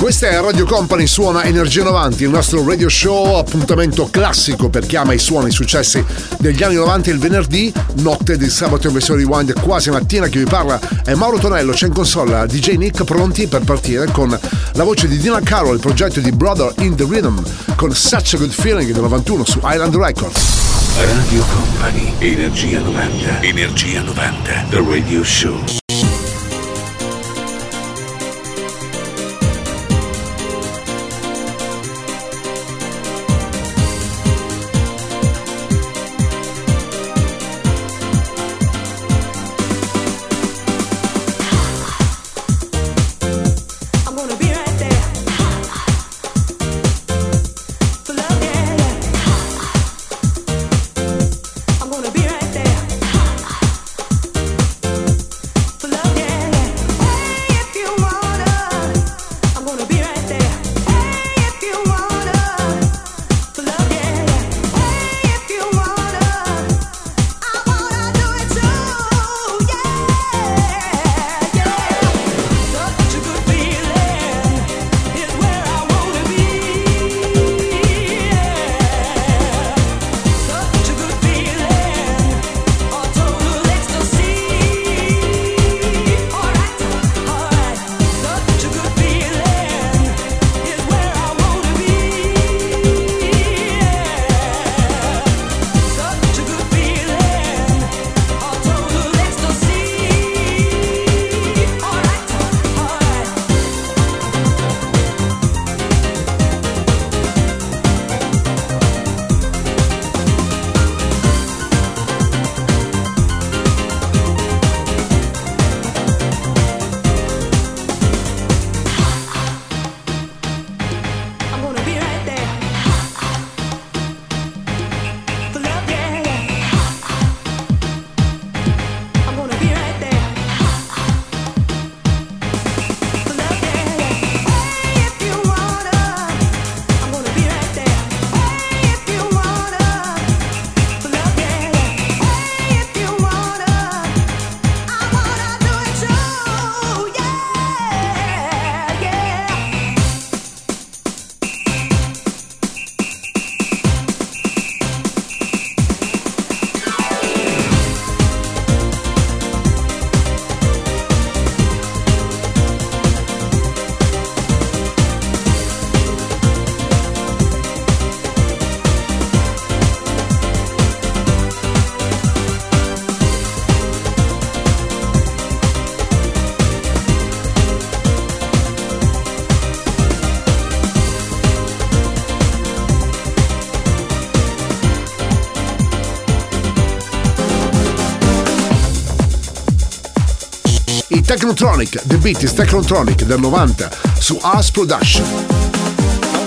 Questa è Radio Company, suona Energia 90, il nostro radio show, appuntamento classico per chi ama i suoni i successi degli anni 90 il venerdì, notte di sabato in versione rewind quasi mattina, chi vi parla è Mauro Tonello, c'è in console DJ Nick pronti per partire con la voce di Dina Carroll, il progetto di Brother in the Rhythm con Such a Good Feeling del 91 su Island Records. Radio Company, Energia 90, Energia 90, The Radio Show. Technotronic, The Beat is Technotronic del 90 su Ars Production.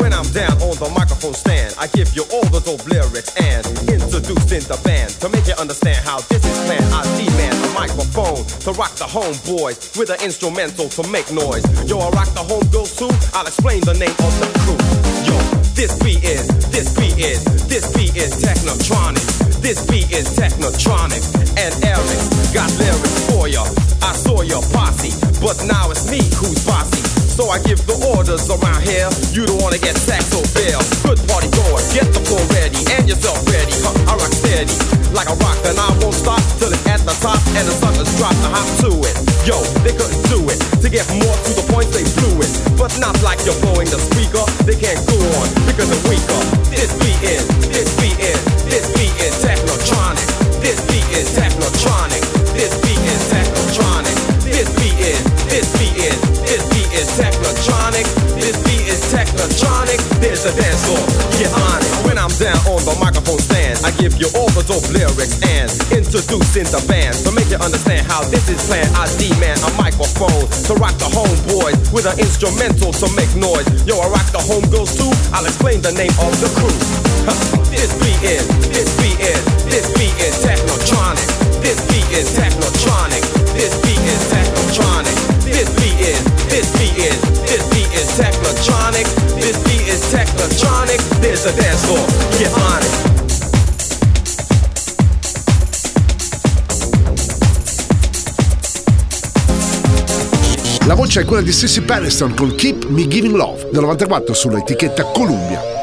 when I'm down on the microphone stand, I give you all the dope lyrics and introducing the band to make you understand how this is planned. I demand a microphone to rock the homeboys with an instrumental to make noise. Yo, I rock the homegirls too. I'll explain the name of the crew. Yo, this beat is, this beat is, this beat is Technotronic. This beat is Technotronic, and Eric got lyrics for ya. I saw your posse, but now it's me who's bossy. So I give the orders around here. You don't wanna get sacked or bail. Good party goers, get the floor ready and yourself ready. Huh, I rock steady like a rock, and I won't stop till it's at the top and the suckers drop the hop to it. Yo, they couldn't do it. To get more to the point, they blew it. But not like you're blowing the speaker. They can't go on because they're weaker. This beat is, this beat is, This beat is technotronic. This beat is technotronic. This beat is, this beat is, this beat is technotronic. This beat is technotronic. There's a dance floor. Get on it. When I'm down on the microphone stand, I give you all the dope lyrics and introducing the band to make you understand how this is planned. I demand a microphone to rock the homeboys with an instrumental to make noise. Yo, I rock the homegirls too. I'll explain the name of the crew. This beat is, this beat is, this beat is. La voce è quella di Sissy Patterson con Keep Me Giving Love del 94 sull'etichetta Columbia.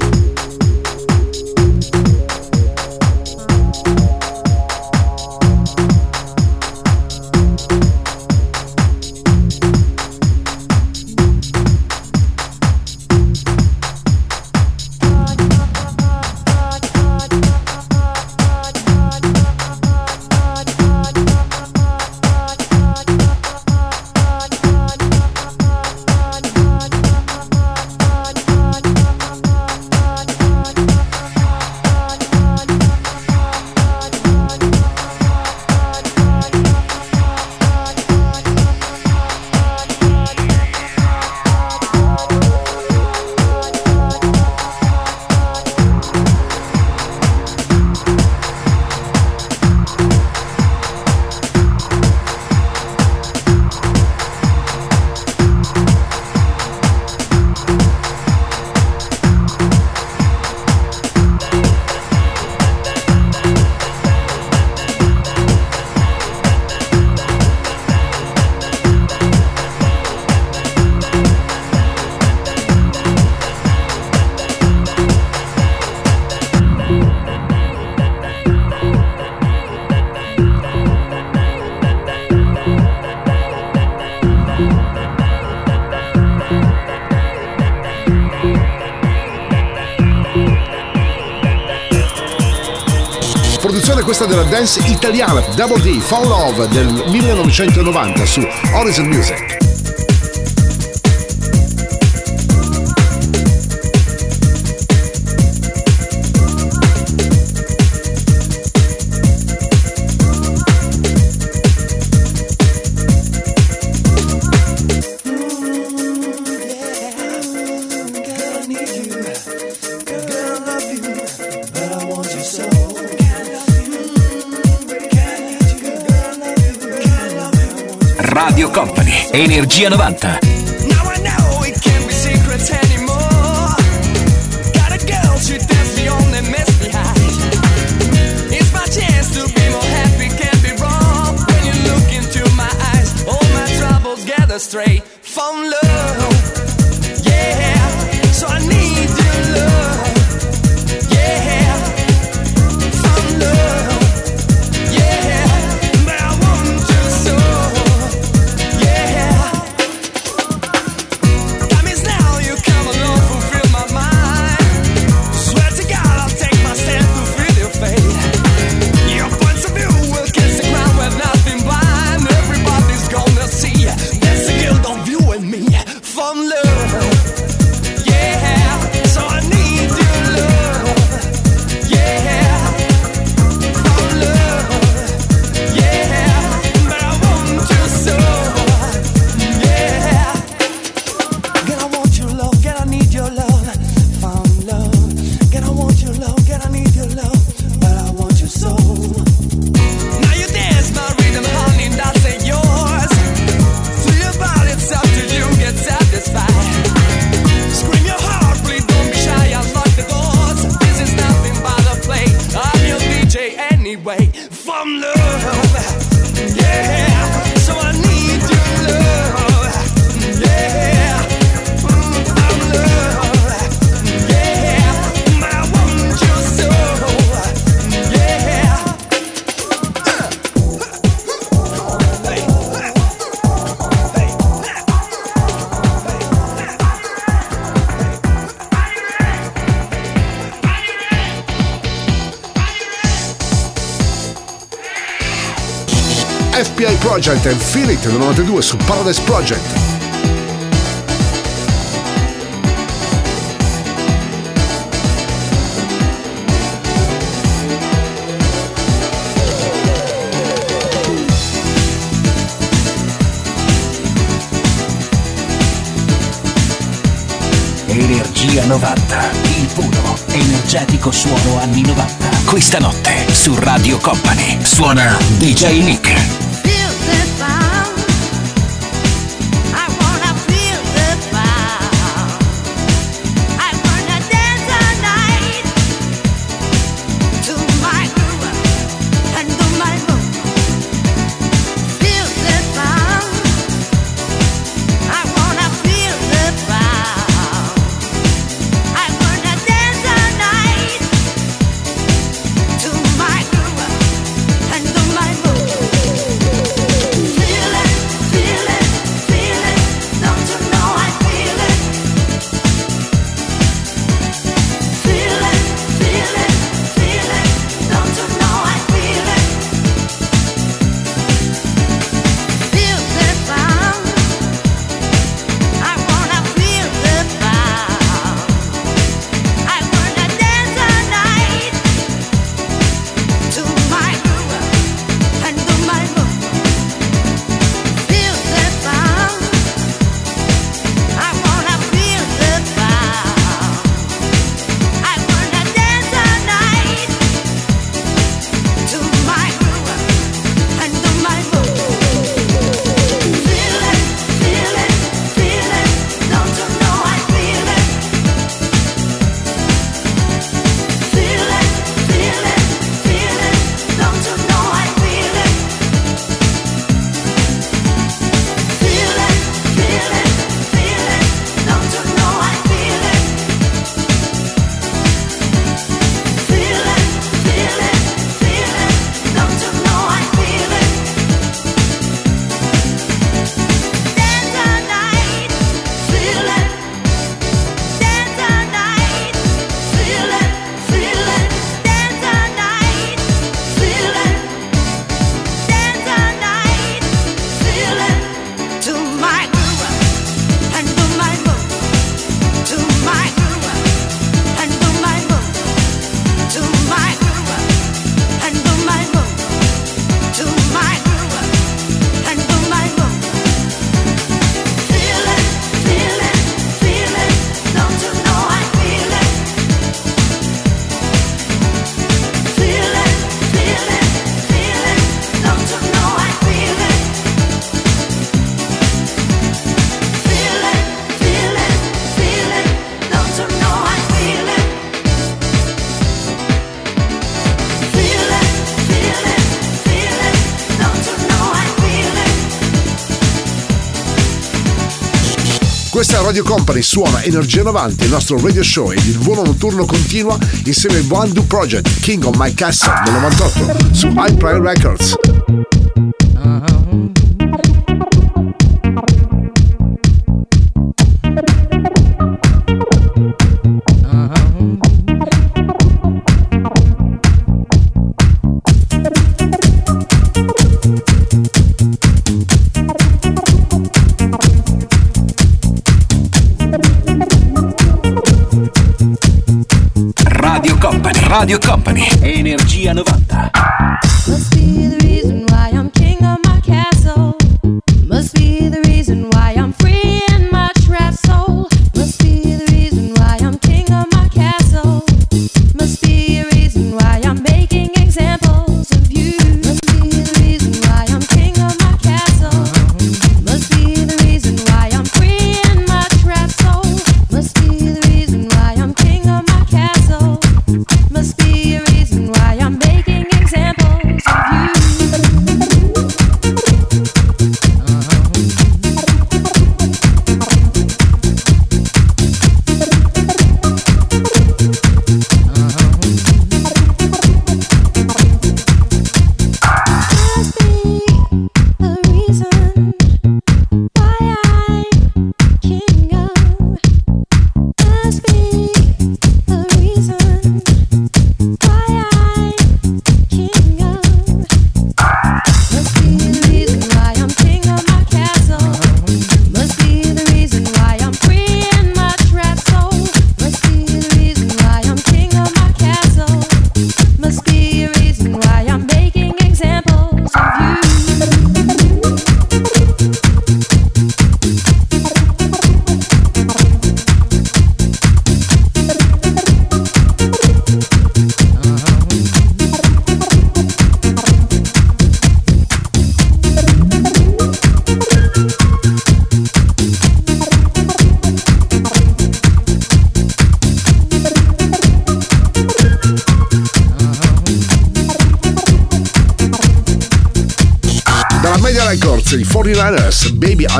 Dance italiana Double D Fall Love del 1990 su Horizon Music. Energia 90. Innocent and Feel It del 92 su Paradise Project. Energia 90, il puro, energetico suono anni 90. Questa notte su Radio Company suona DJ Nick. Radio Company suona Energia 90, il nostro radio show ed il volo notturno continua insieme al One Do Project, King of My Castle del 98 su Prime Records. Radio Company, Energia 90. remix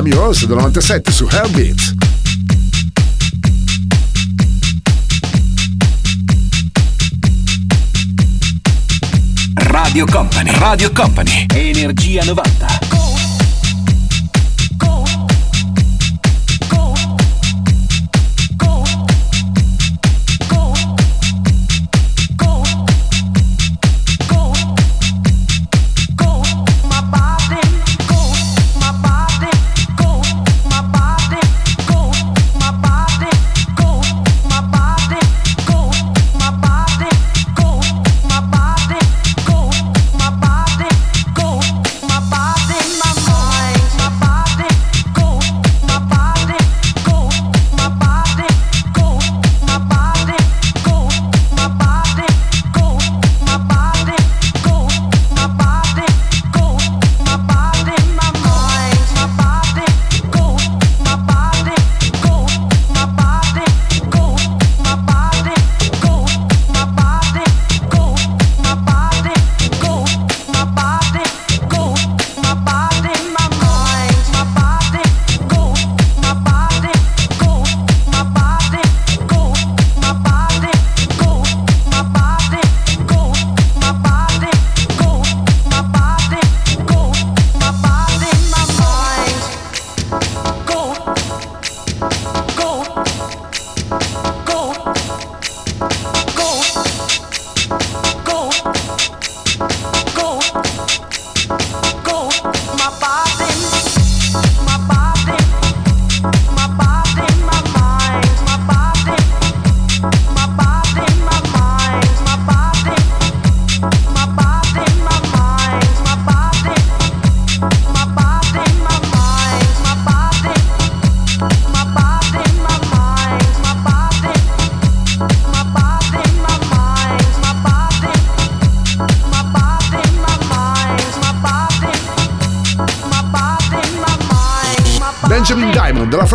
I'm Yours del 97 su Heartbeat. Radio Company, Radio Company, Energia 90.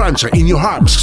In Your Arms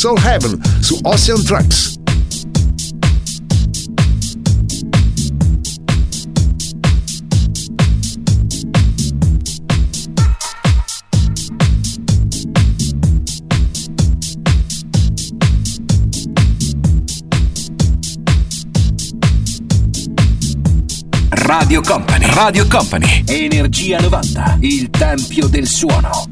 Soul Heaven su Ocean Tracks. Radio Company, Radio Company, Energia 90, il tempio del suono.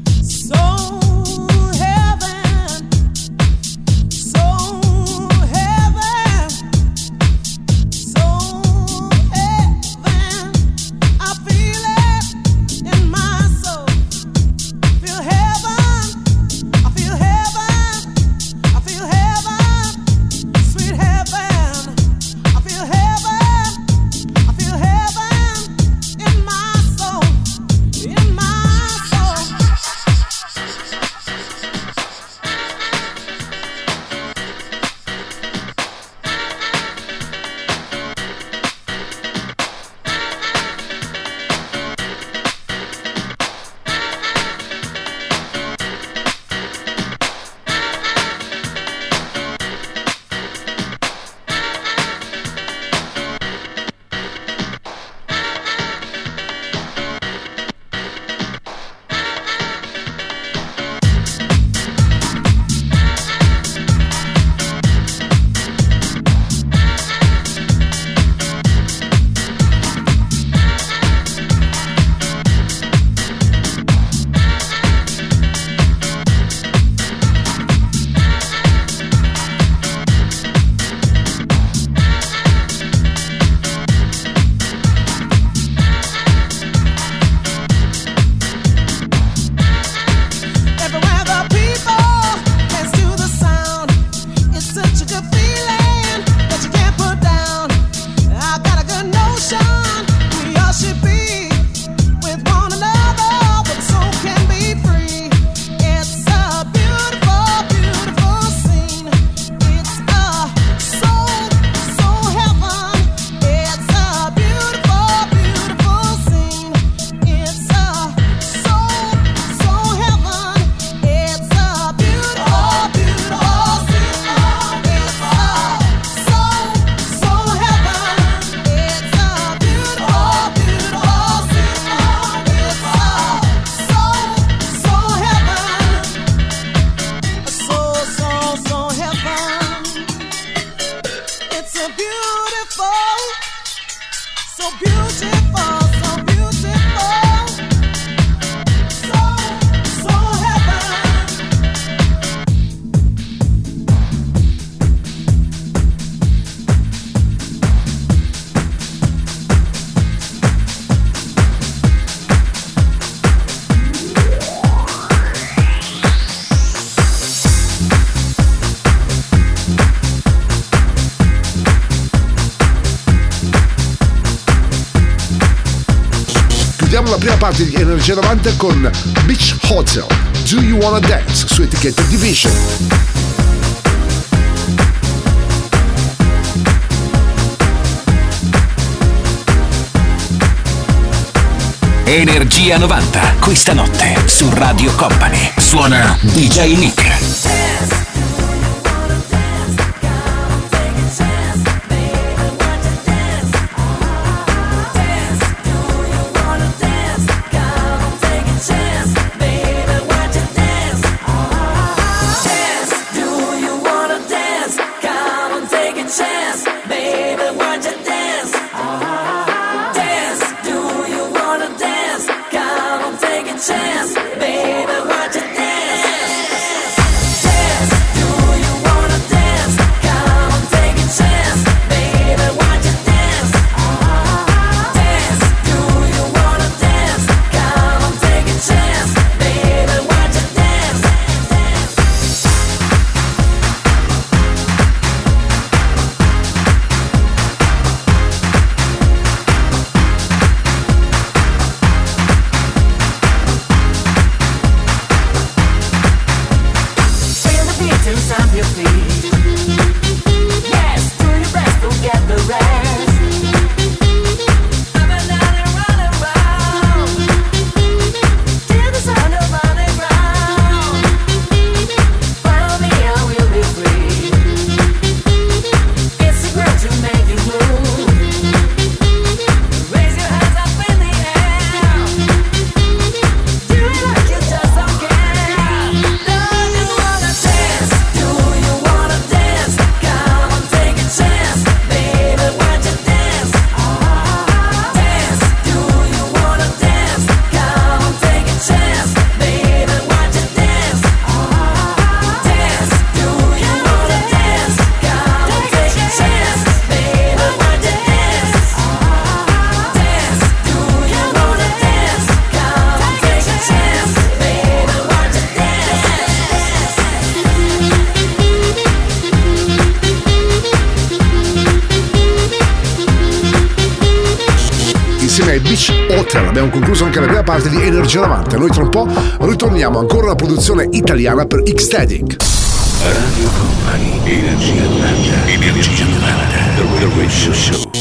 Di Energia 90 con Beach Hotel. Do You Wanna Dance su etichetta Division. Energia 90, questa notte su Radio Company. Suona DJ Nick. Hotel. Abbiamo concluso anche la prima parte di Energia 90. Noi tra un po' ritorniamo ancora una produzione italiana per X-Static. Radio Company, Energia 90, Energia 90, The Radio Show.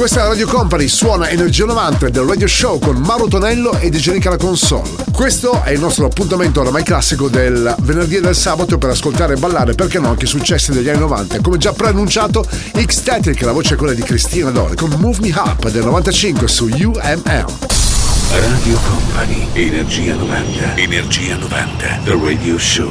Questa è Radio Company, suona Energia 90 del Radio Show con Mauro Tonello e Degenica la console. Questo è il nostro appuntamento oramai classico del venerdì e del sabato per ascoltare e ballare, perché no, anche i successi degli anni 90. Come già preannunciato, X-Static, la voce è quella di Cristina Dore con Move Me Up del 95 su UMM. Radio Company, Energia 90, Energia 90, The Radio Show.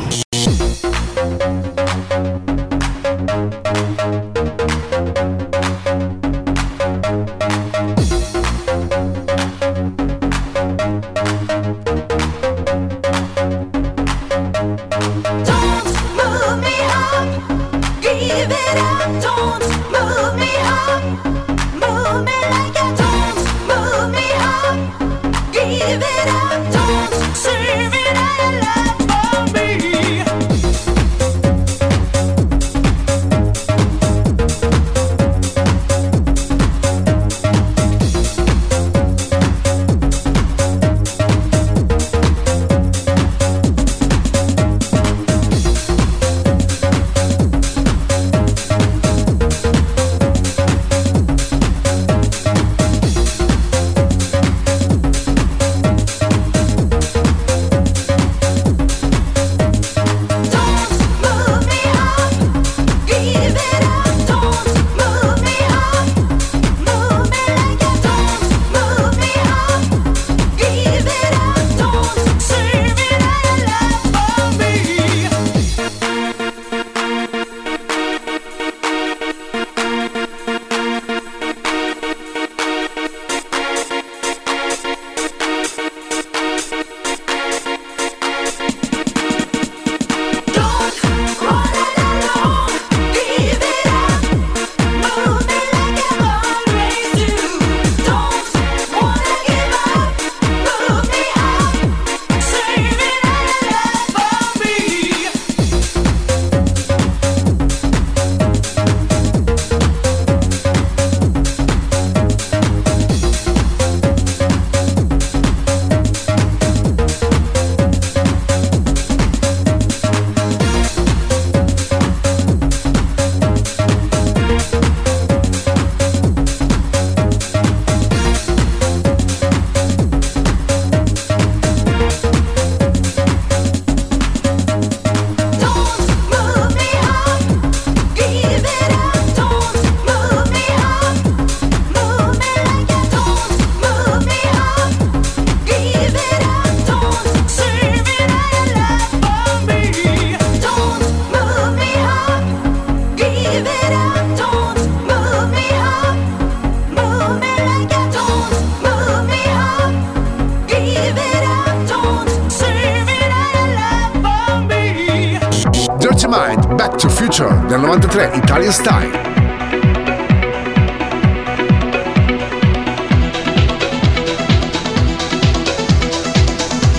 Italian Style.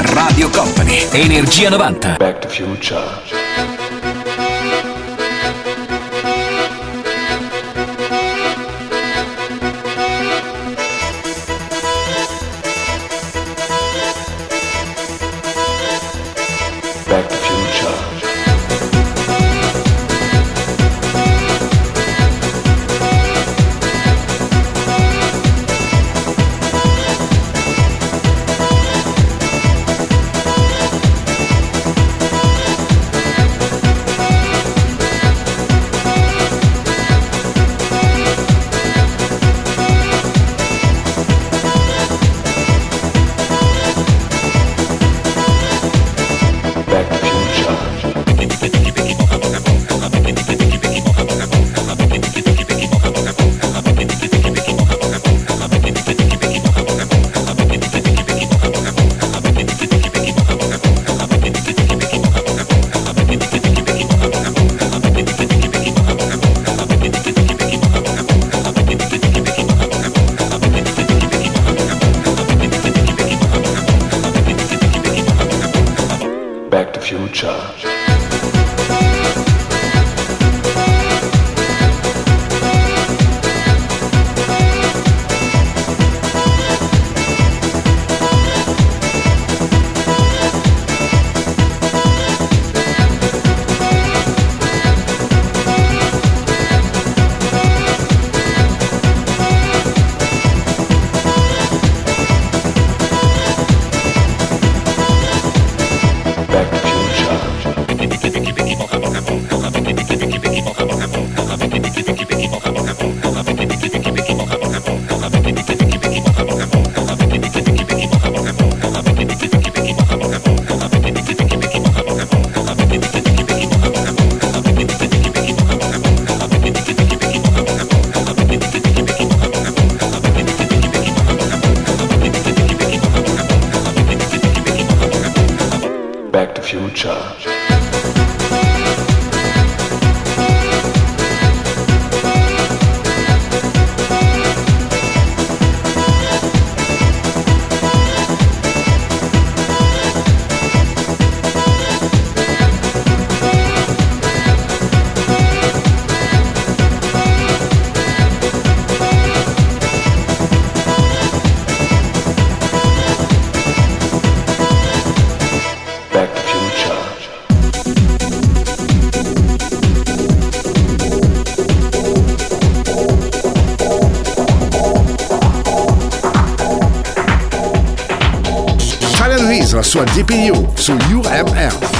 Radio Company, Energia 90. Back to Future. Sua GPU su UMR.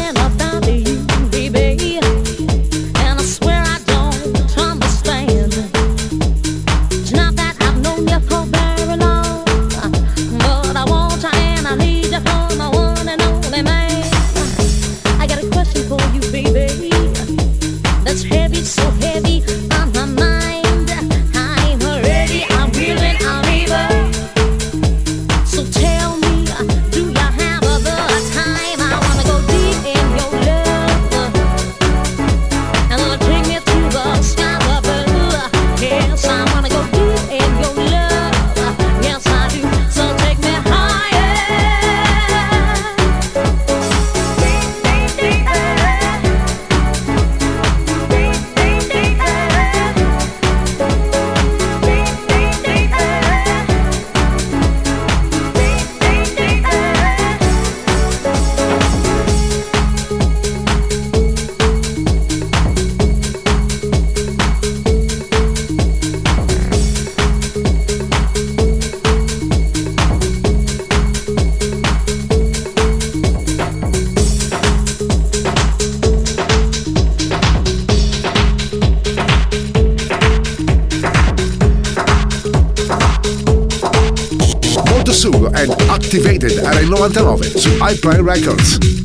iPlay Records.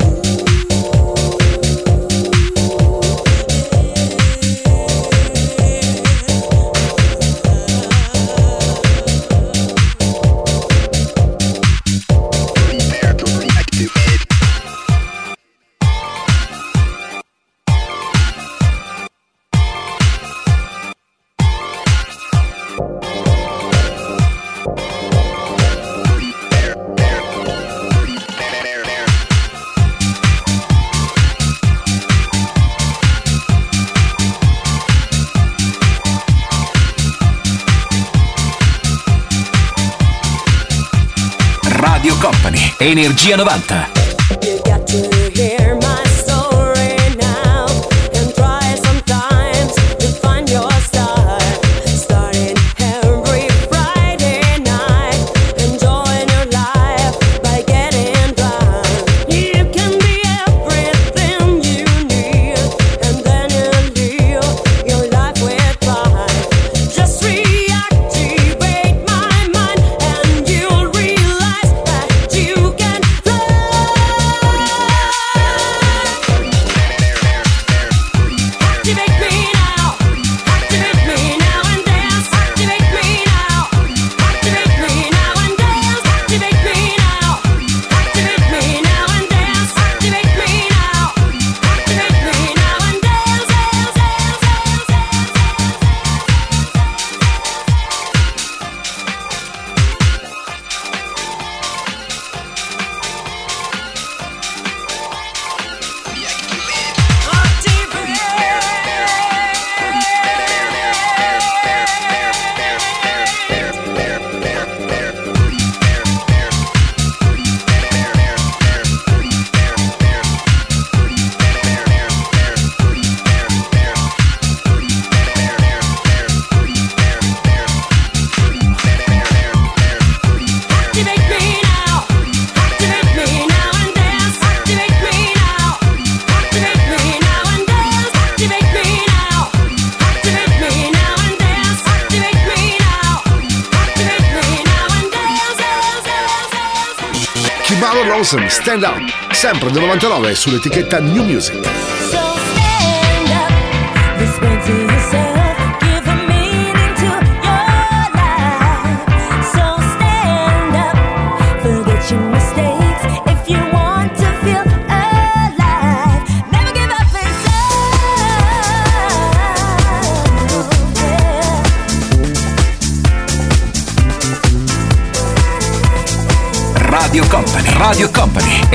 Energia 90. 99 sull'etichetta New Music.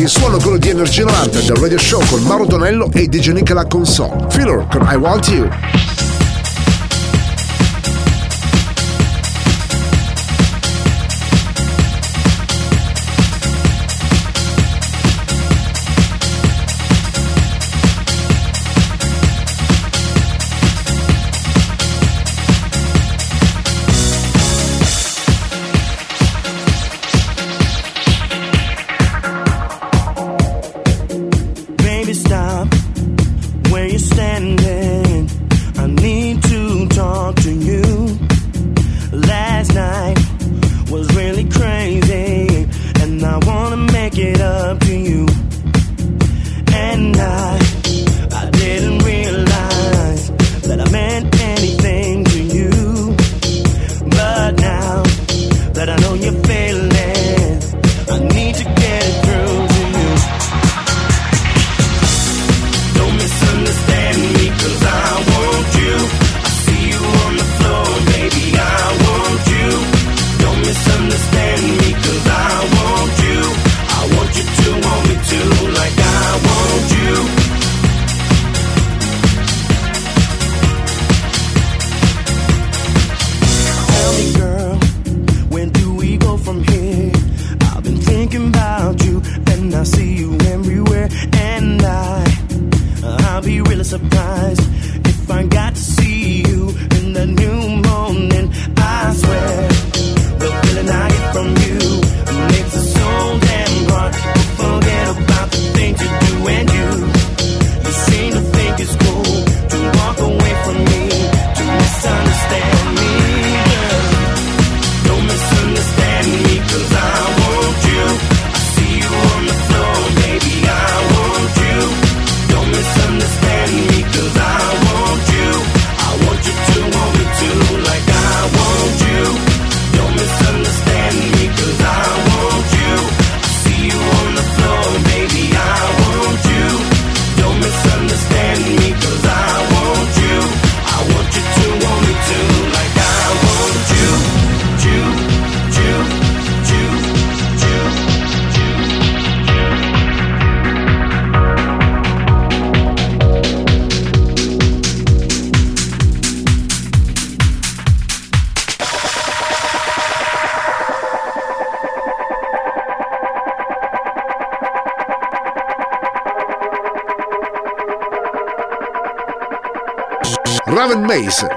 Energia 90 del Radio Show con Mauro Donello e DJ Nick alla console. Filler con I Want You.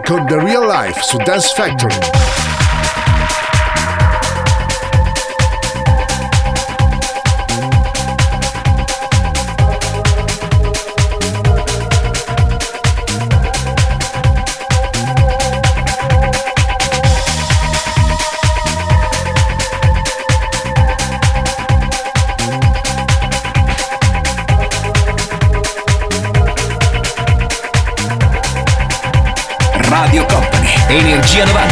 Con The Real Life su Dance Factory. Company,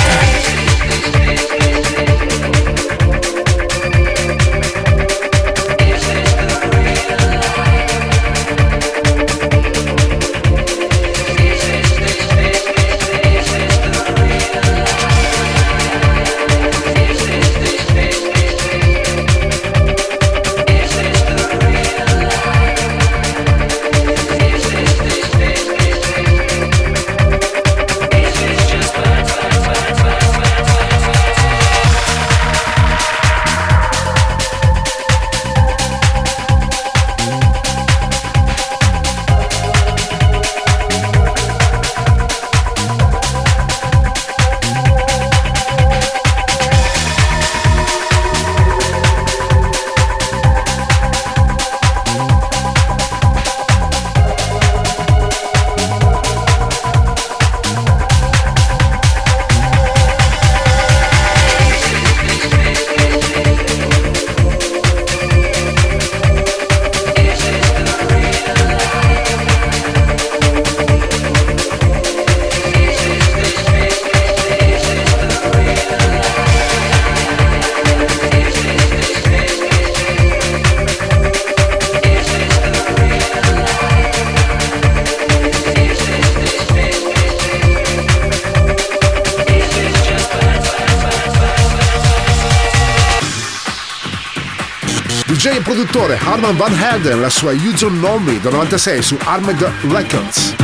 Harman Van Helden, la sua You Don't del 96 su Armed Records.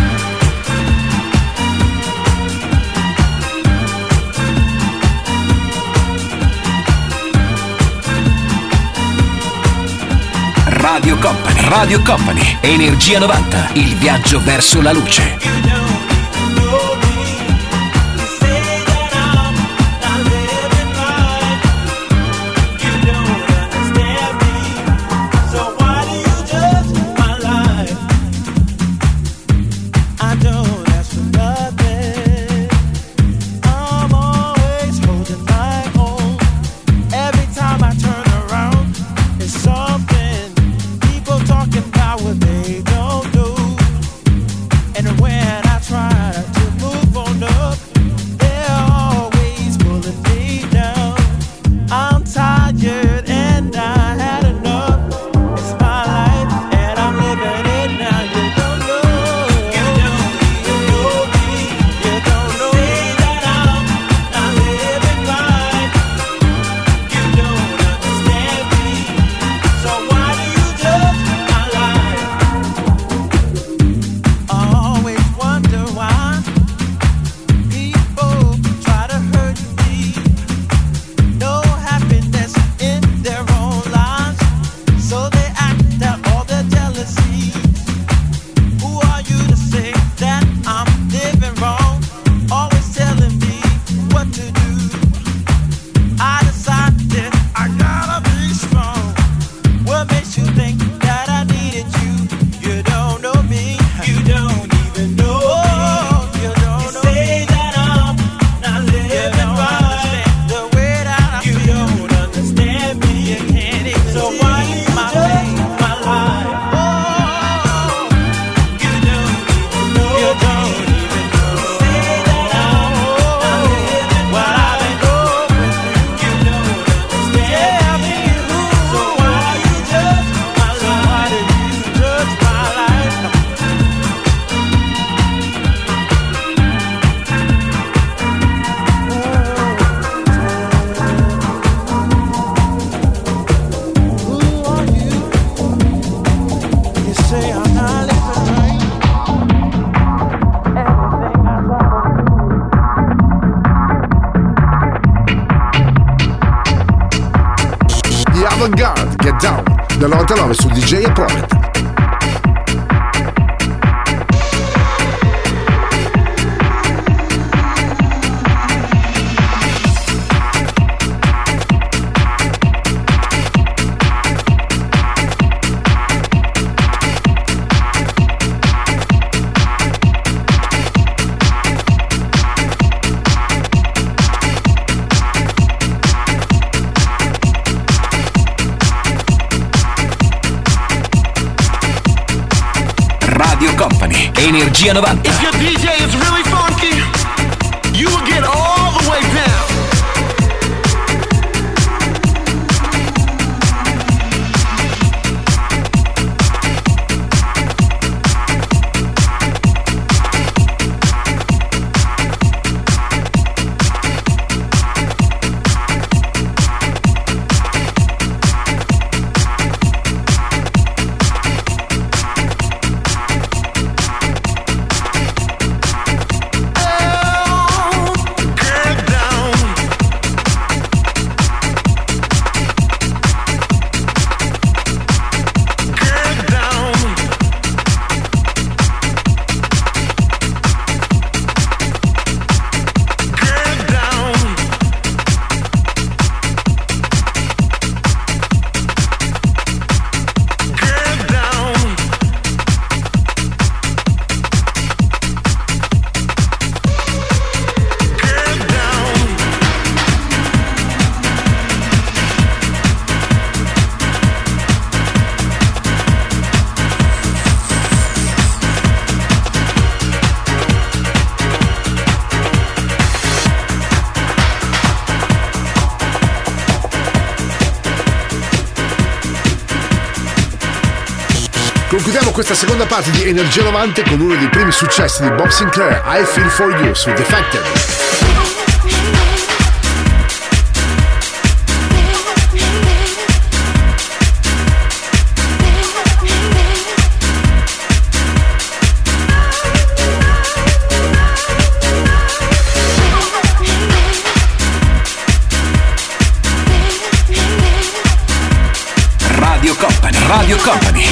Radio Company, Radio Company, Energia 90, il viaggio verso la luce. parte di Energia 90 con uno dei primi successi di Bob Sinclair, I Feel For You su Defected. Radio Company.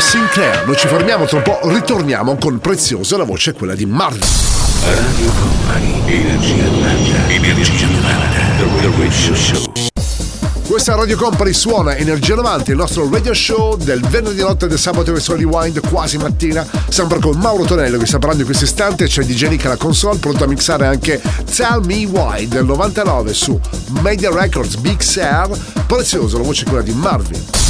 Sinclair. Noi ci fermiamo tra un po', ritorniamo con Prezioso, la voce è quella di Marvin. Radio Company, Energia 90, Energia 90, The Radio Show. Questa Radio Company suona Energia 90, il nostro radio show del venerdì notte del sabato verso Rewind, quasi mattina, sempre con Mauro Tonello che sta parlando in questo istante, c'è DJ Nick alla console, pronto a mixare anche Tell Me Why del 99 su Media Records Big Sur, prezioso la voce è quella di Marvin.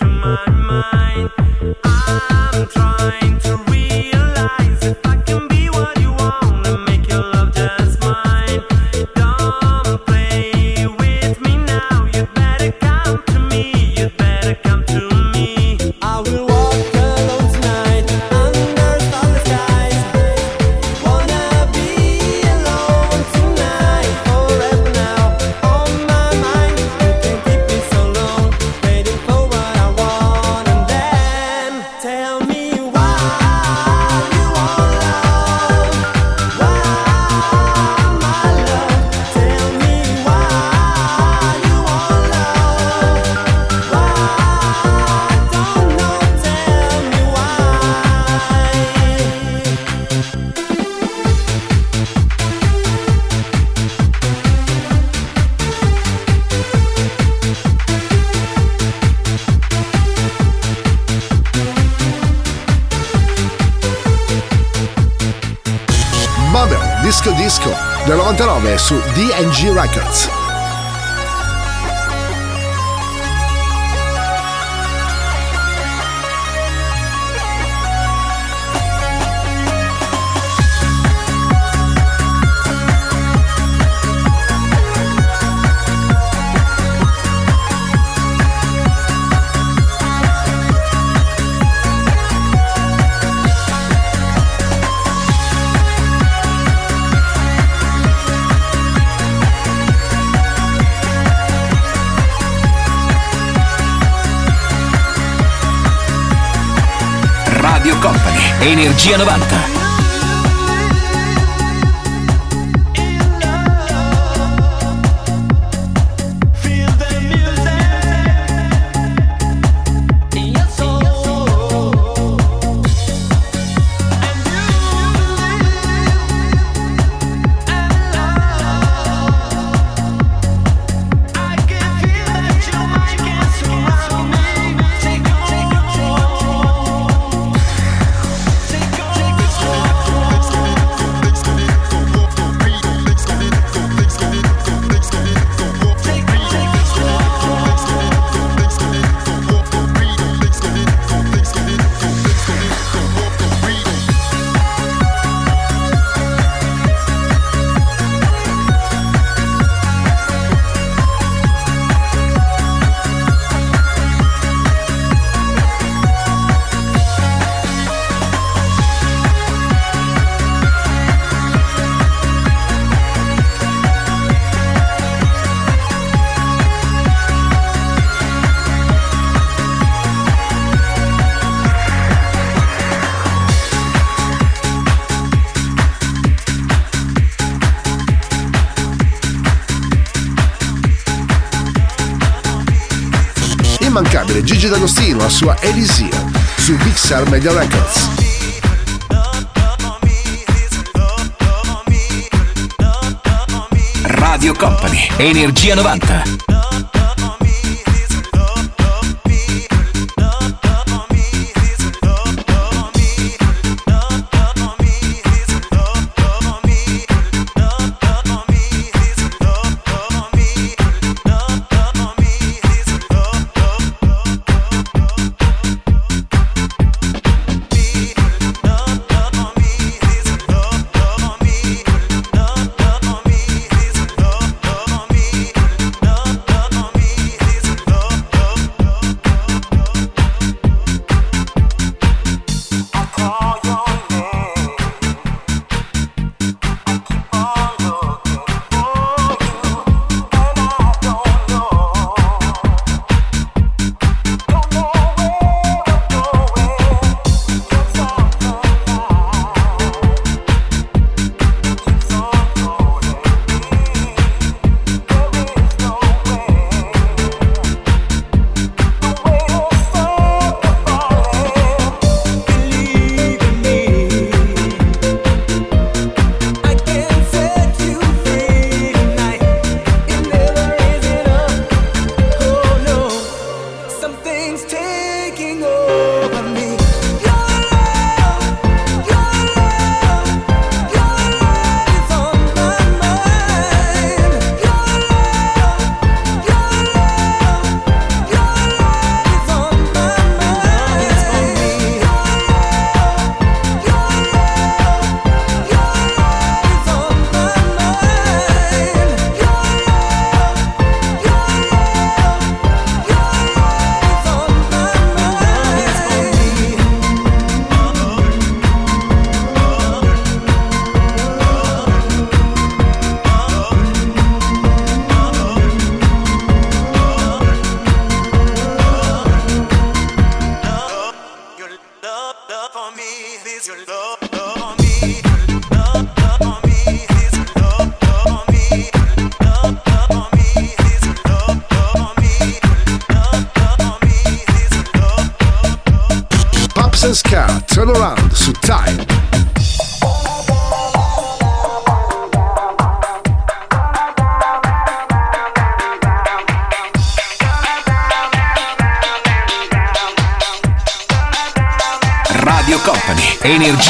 Su Gigi D'Agostino, la sua Elisia, su Sur Media Records. Radio Company, Energia 90.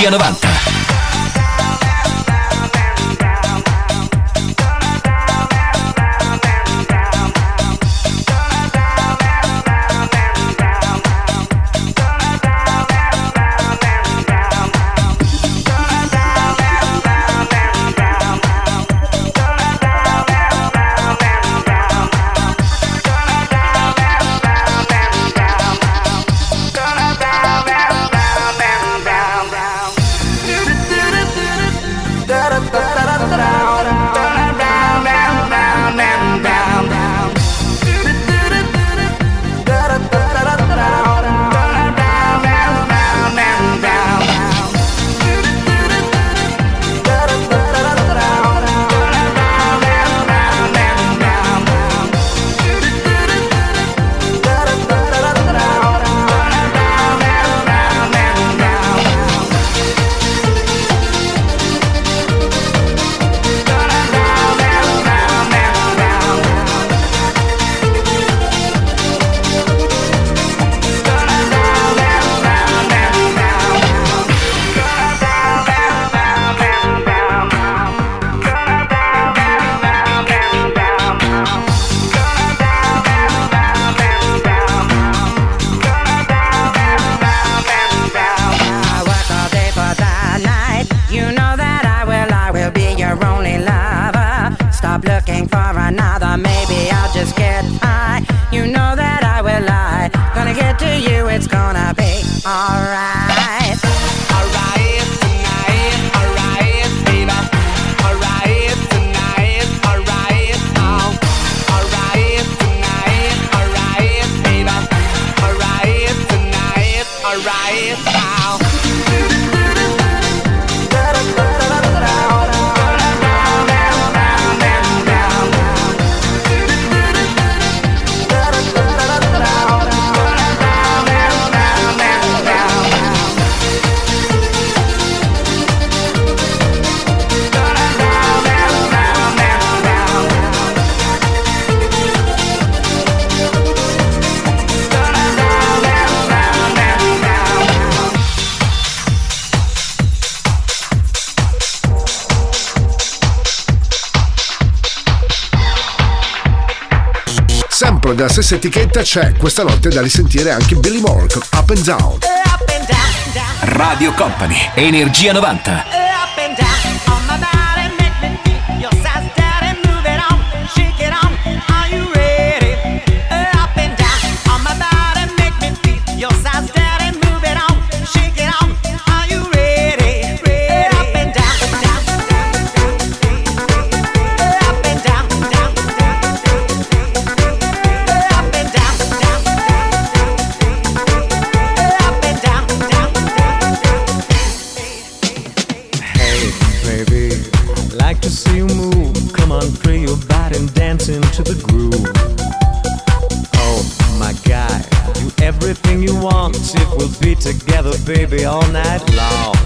Energia 90. stessa etichetta c'è questa notte da risentire anche Billy Morgan, Up and Down. Down. Radio Company, Energia 90. all night long.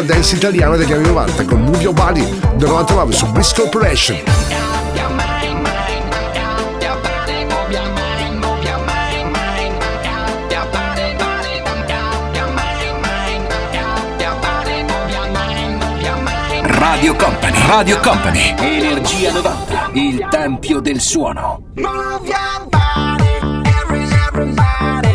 la dance italiana degli anni 90 con Move Your Body del 99 su Bliss Corporation. Radio Company, Radio Company, Energia 90, il tempio del suono. Move your body, everybody.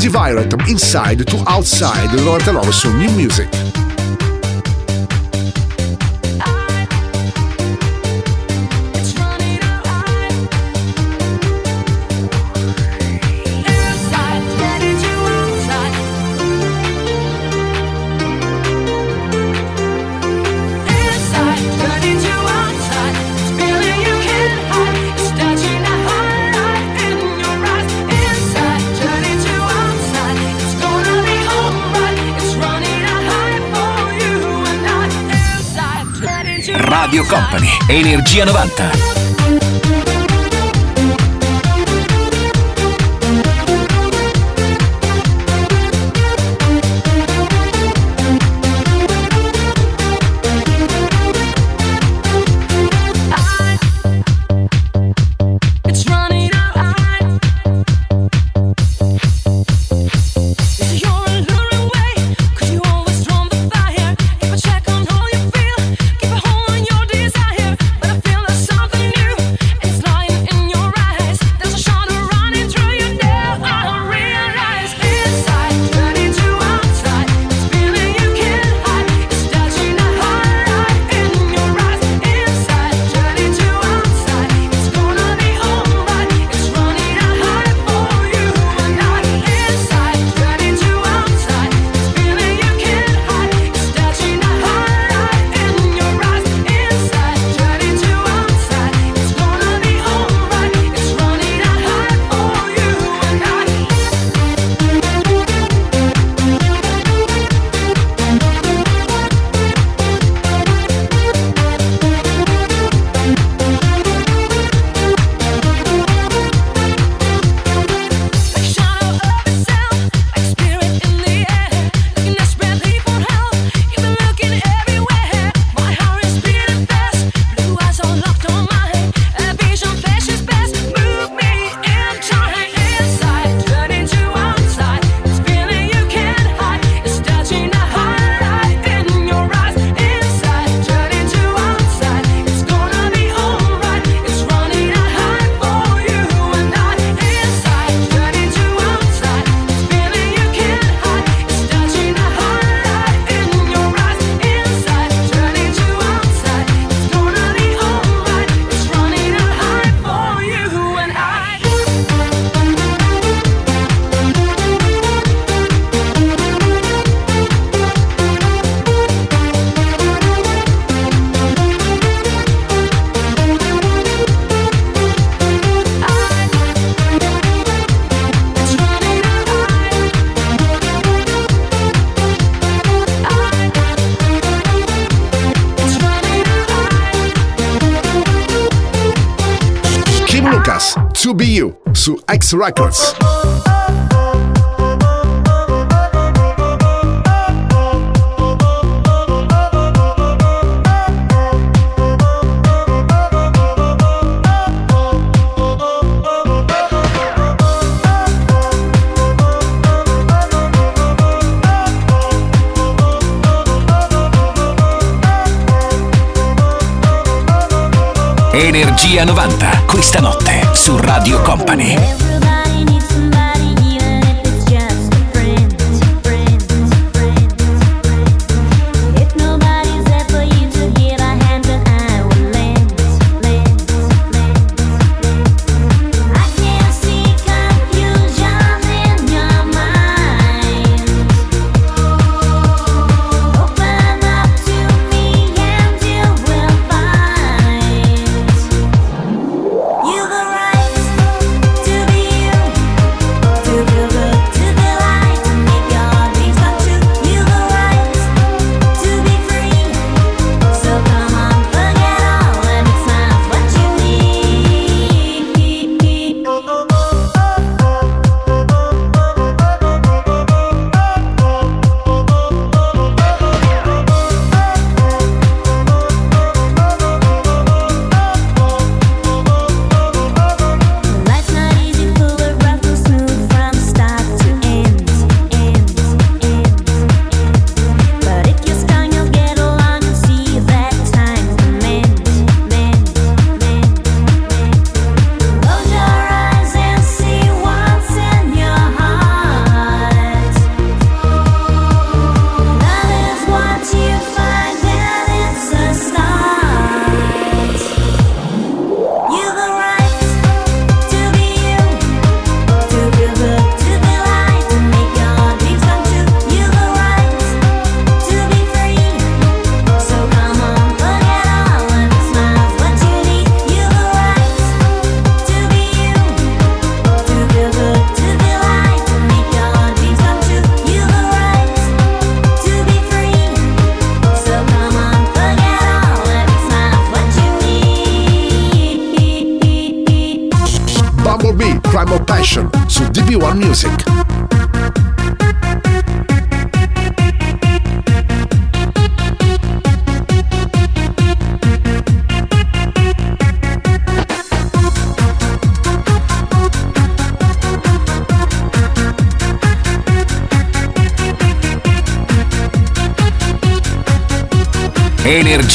Antiviral from inside to outside Loretta Lawson New Music. Energia 90. Records.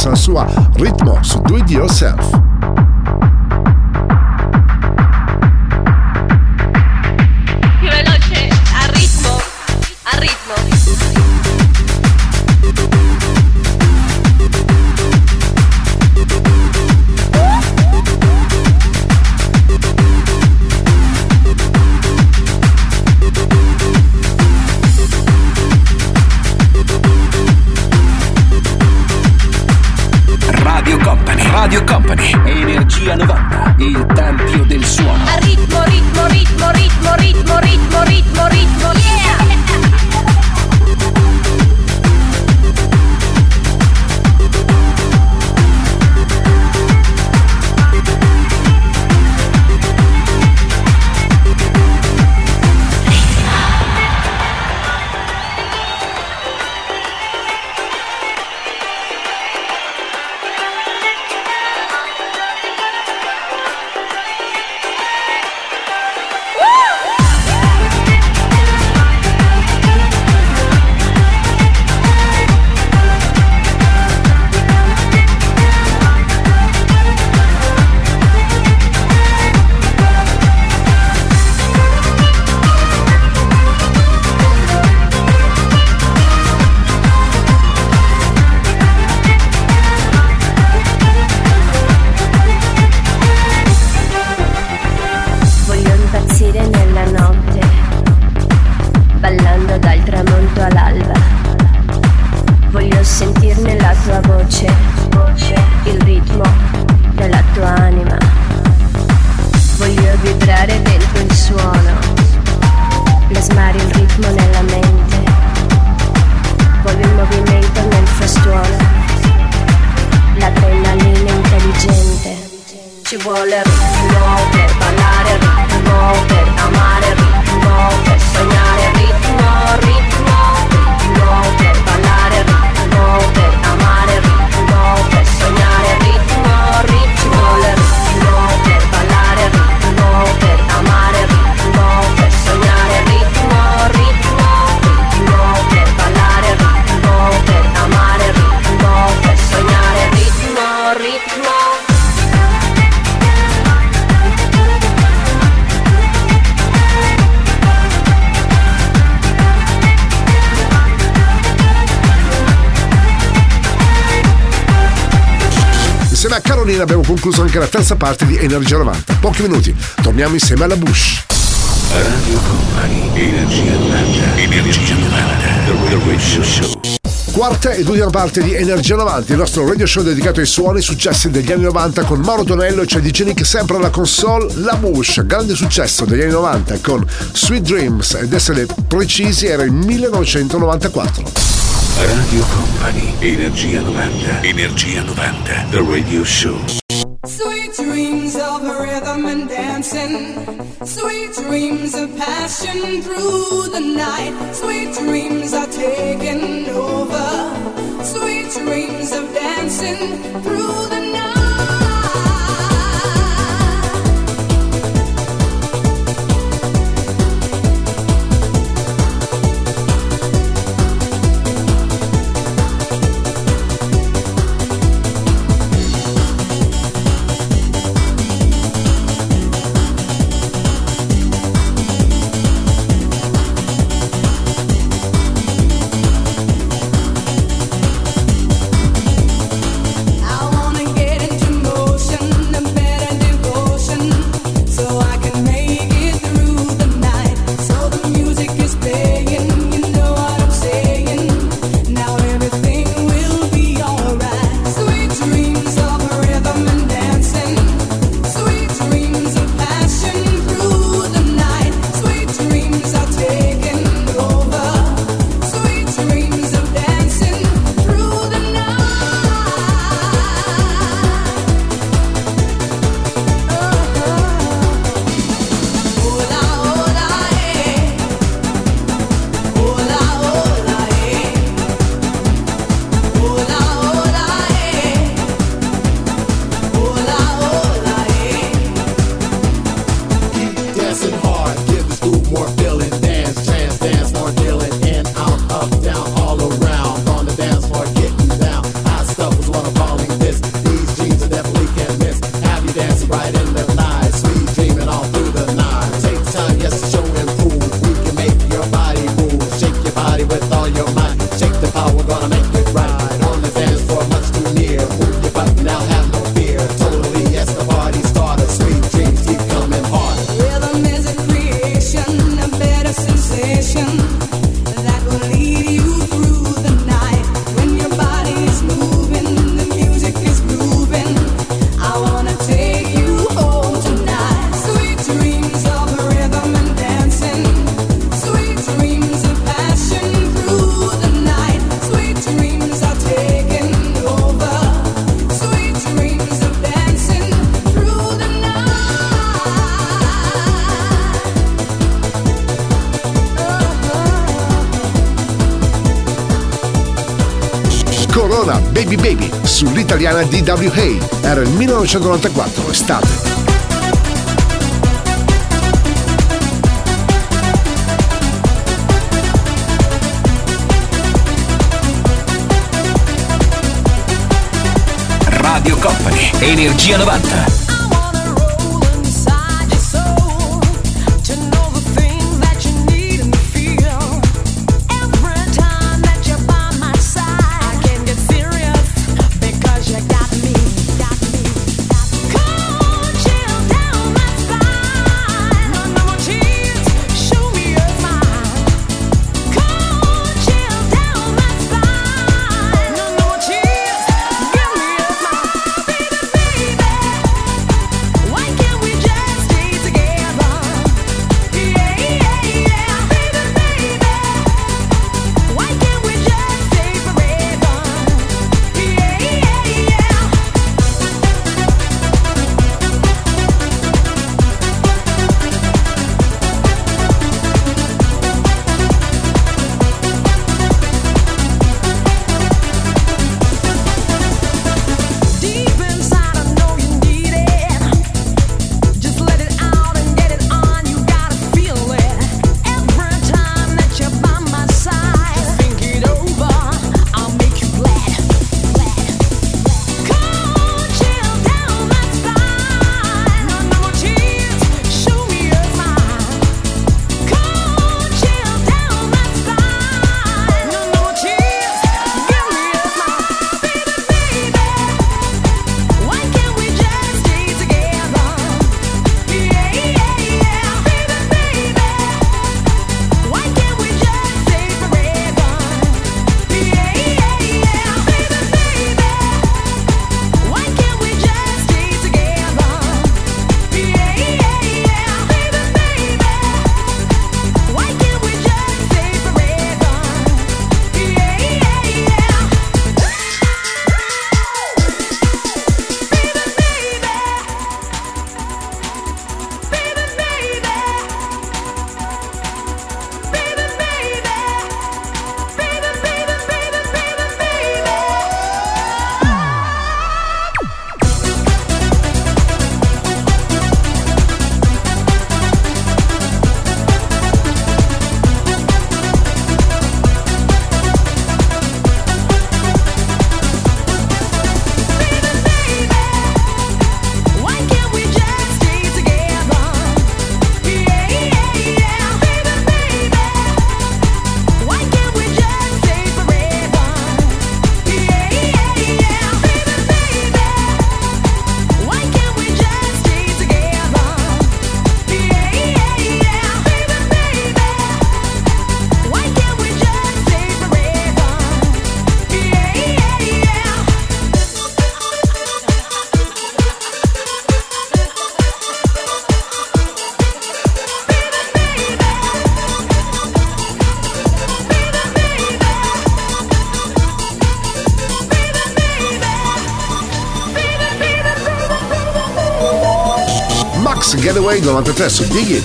sensual, ritmo su Do It Yourself. anche la terza parte di Energia 90. Pochi minuti, torniamo insieme alla Bush. Radio Company, Energia 90, Energia 90, The Radio Show. Quarta ed ultima parte di Energia 90, il nostro radio show dedicato ai suoni successi degli anni 90 con Mauro Tonello e cioè di Nick sempre alla console La Bush, grande successo degli anni 90 con Sweet Dreams ed essere precisi era il 1994. Radio Company, Energia 90, Energia 90, The Radio Show. Sweet dreams of passion through the night. Sweet dreams are taking over. Sweet dreams of dancing through the night. NWA. Era il 1994, estate. Radio Company, Energia 90. the Way 93 su Dig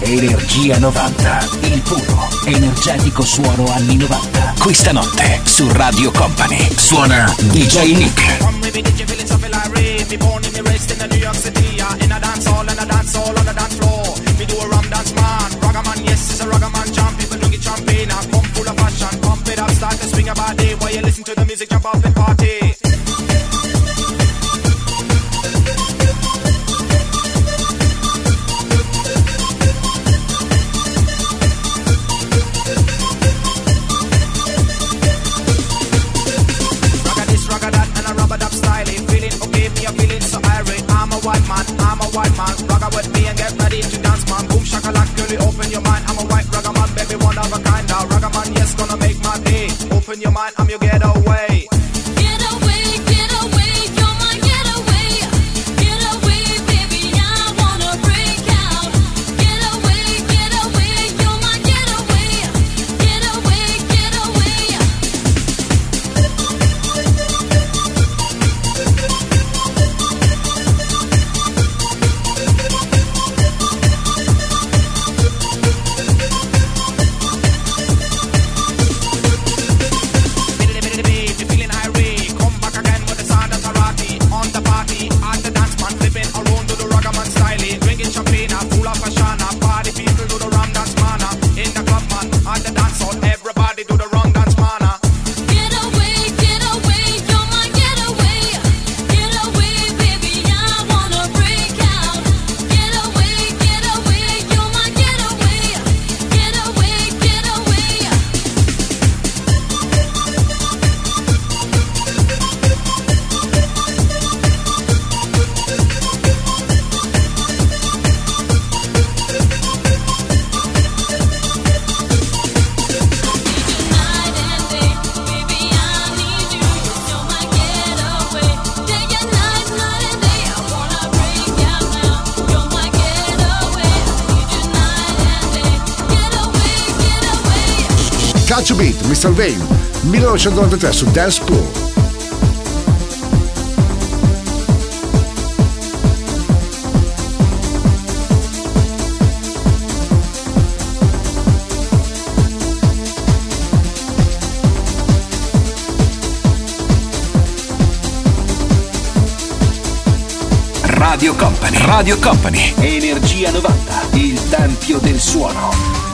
Energia 90, il puro, energetico suono anni 90. Questa notte su Radio Company suona DJ Nick. 1993 su Dance Pool. Radio Company, Radio Company, Energia 90, il tempio del suono.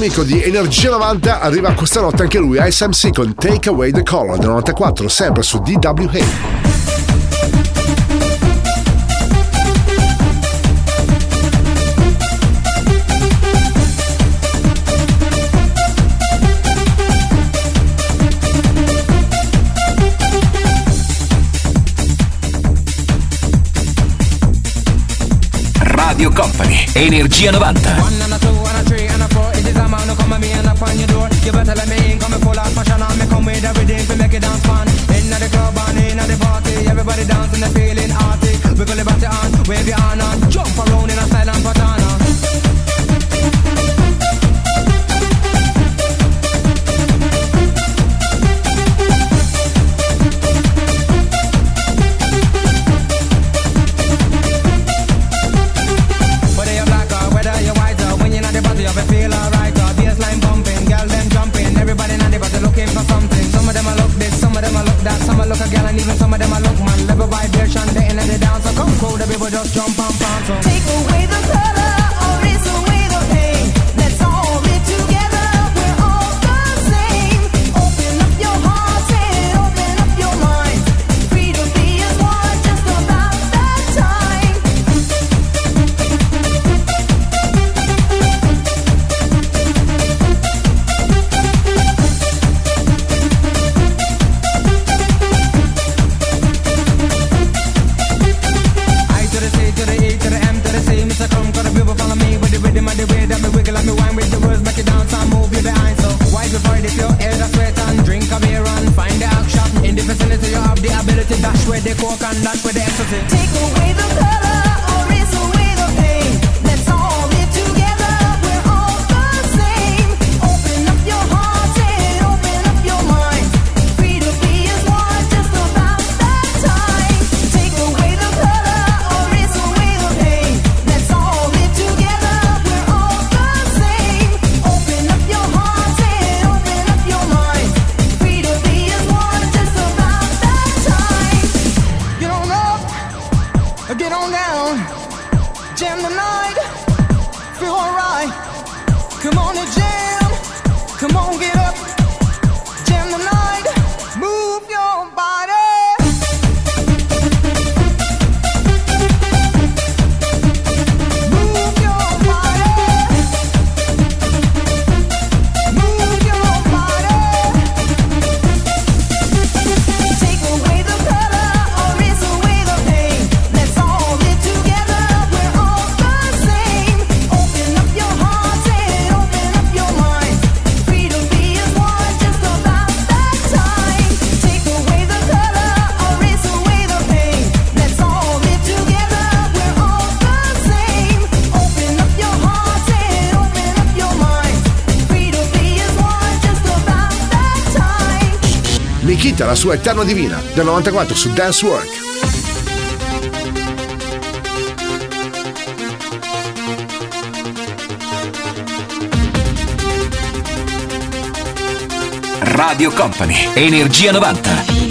amico di Energia 90 arriva questa notte anche lui a SMC con Take Away the Color del 94, sempre su DWA. Radio Company, Energia 90. the feeling arty. Wiggle your body on, wave your hand on. sua Eterna Divina del 94 su Dance Work. Radio Company, Energia 90.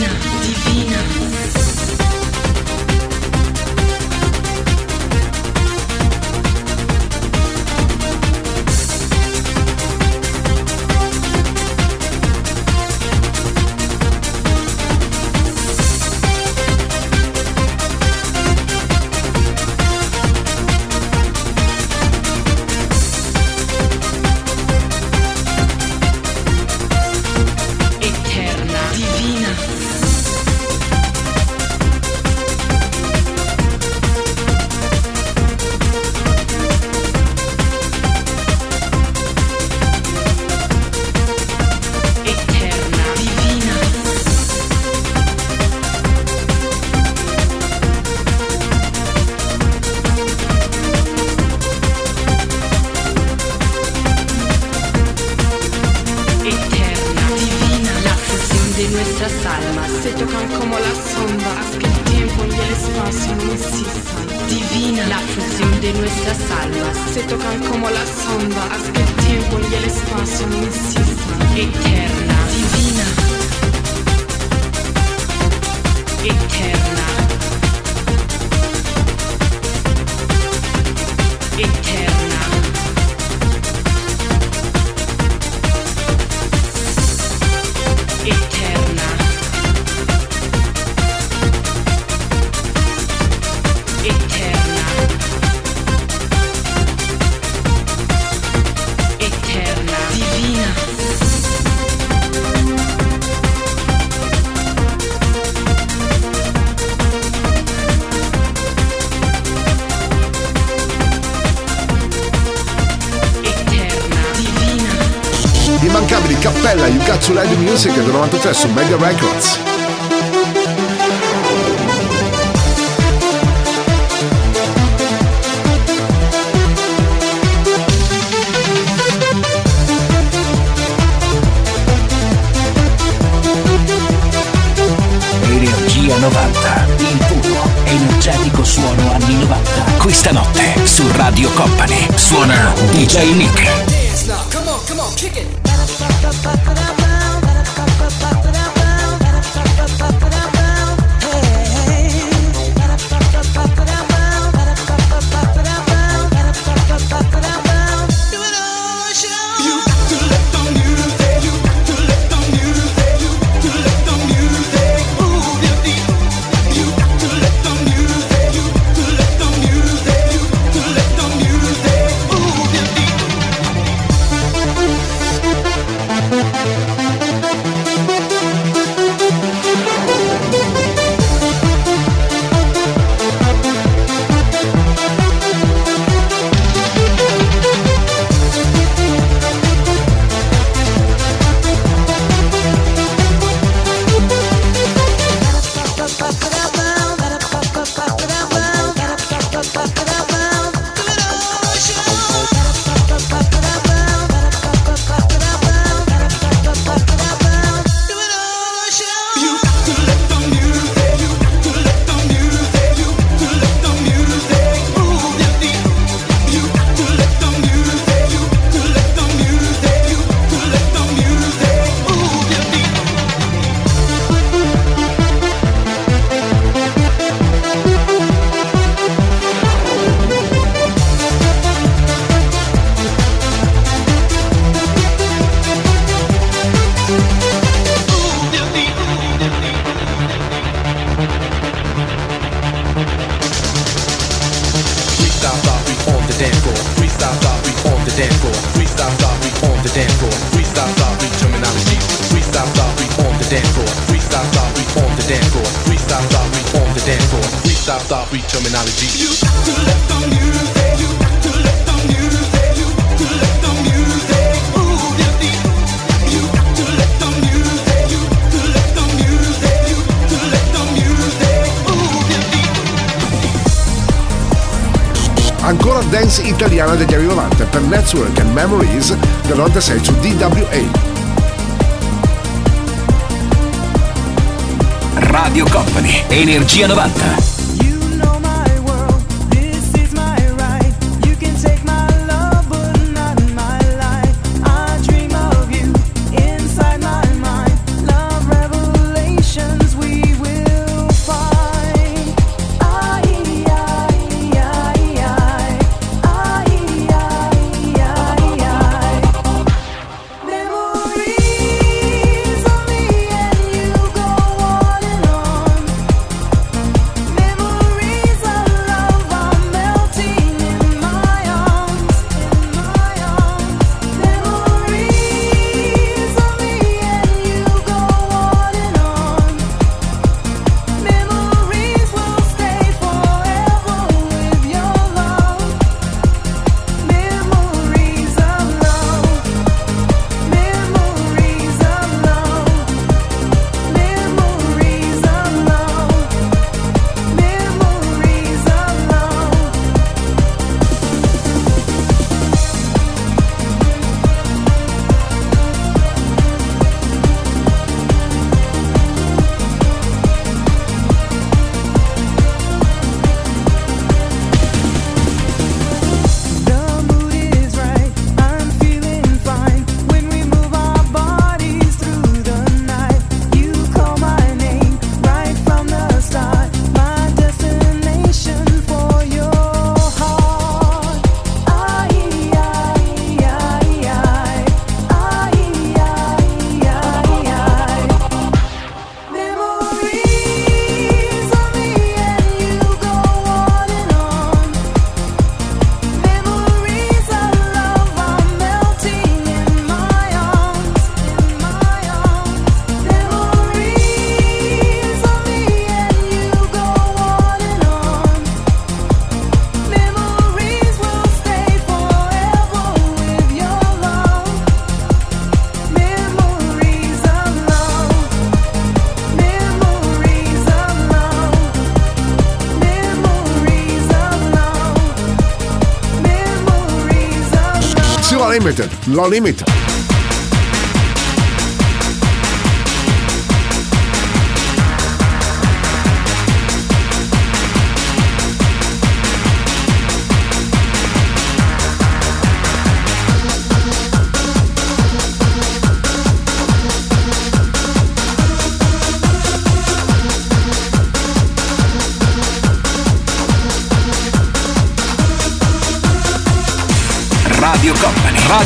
su Radio Music del 93 su Mega Records. Energia 90, il puro energetico suono anni 90. Questa notte su Radio Company suona DJ Nick. Genova No Limit.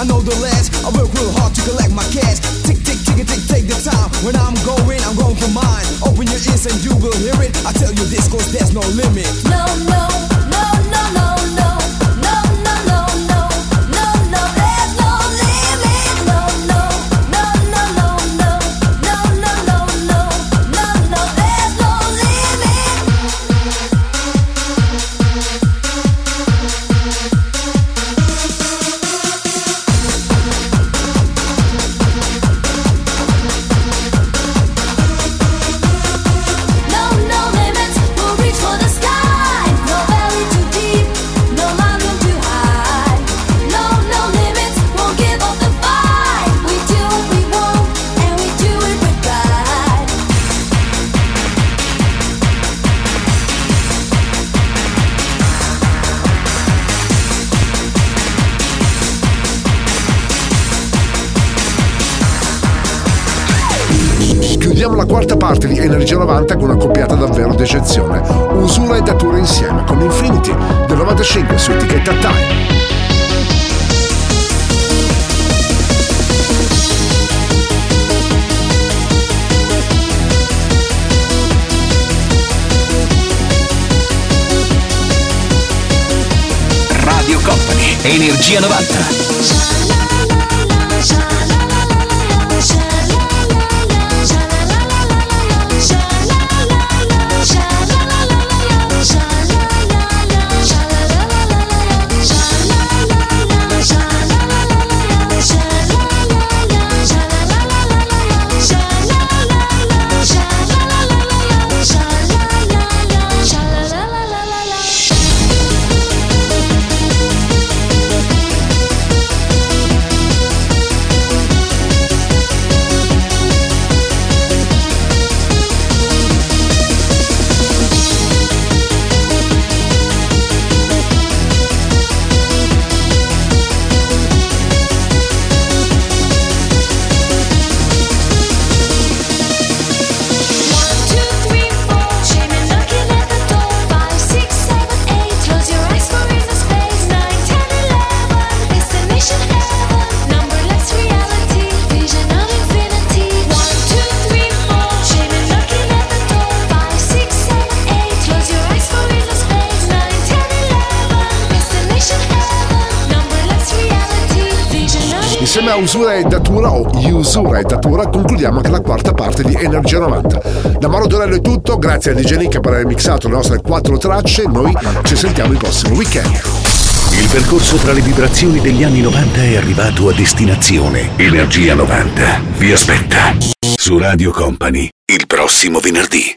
I know the last. I work real hard to collect my cash. Tick, tick, tick, tick, take the time. When I'm going, I'm going for mine. Open your ears and you will hear it. I tell you this, cause there's no limit. No, no. 90 con una coppiata davvero d'eccezione, Usura e Datura insieme con Infinity del 95 su etichetta Time. Radio Company, Energia 90. Grazie a DJ Nick per aver mixato le nostre quattro tracce, noi ci sentiamo il prossimo weekend. Il percorso tra le vibrazioni degli anni 90 è arrivato a destinazione. Energia 90 vi aspetta su Radio Company il prossimo venerdì.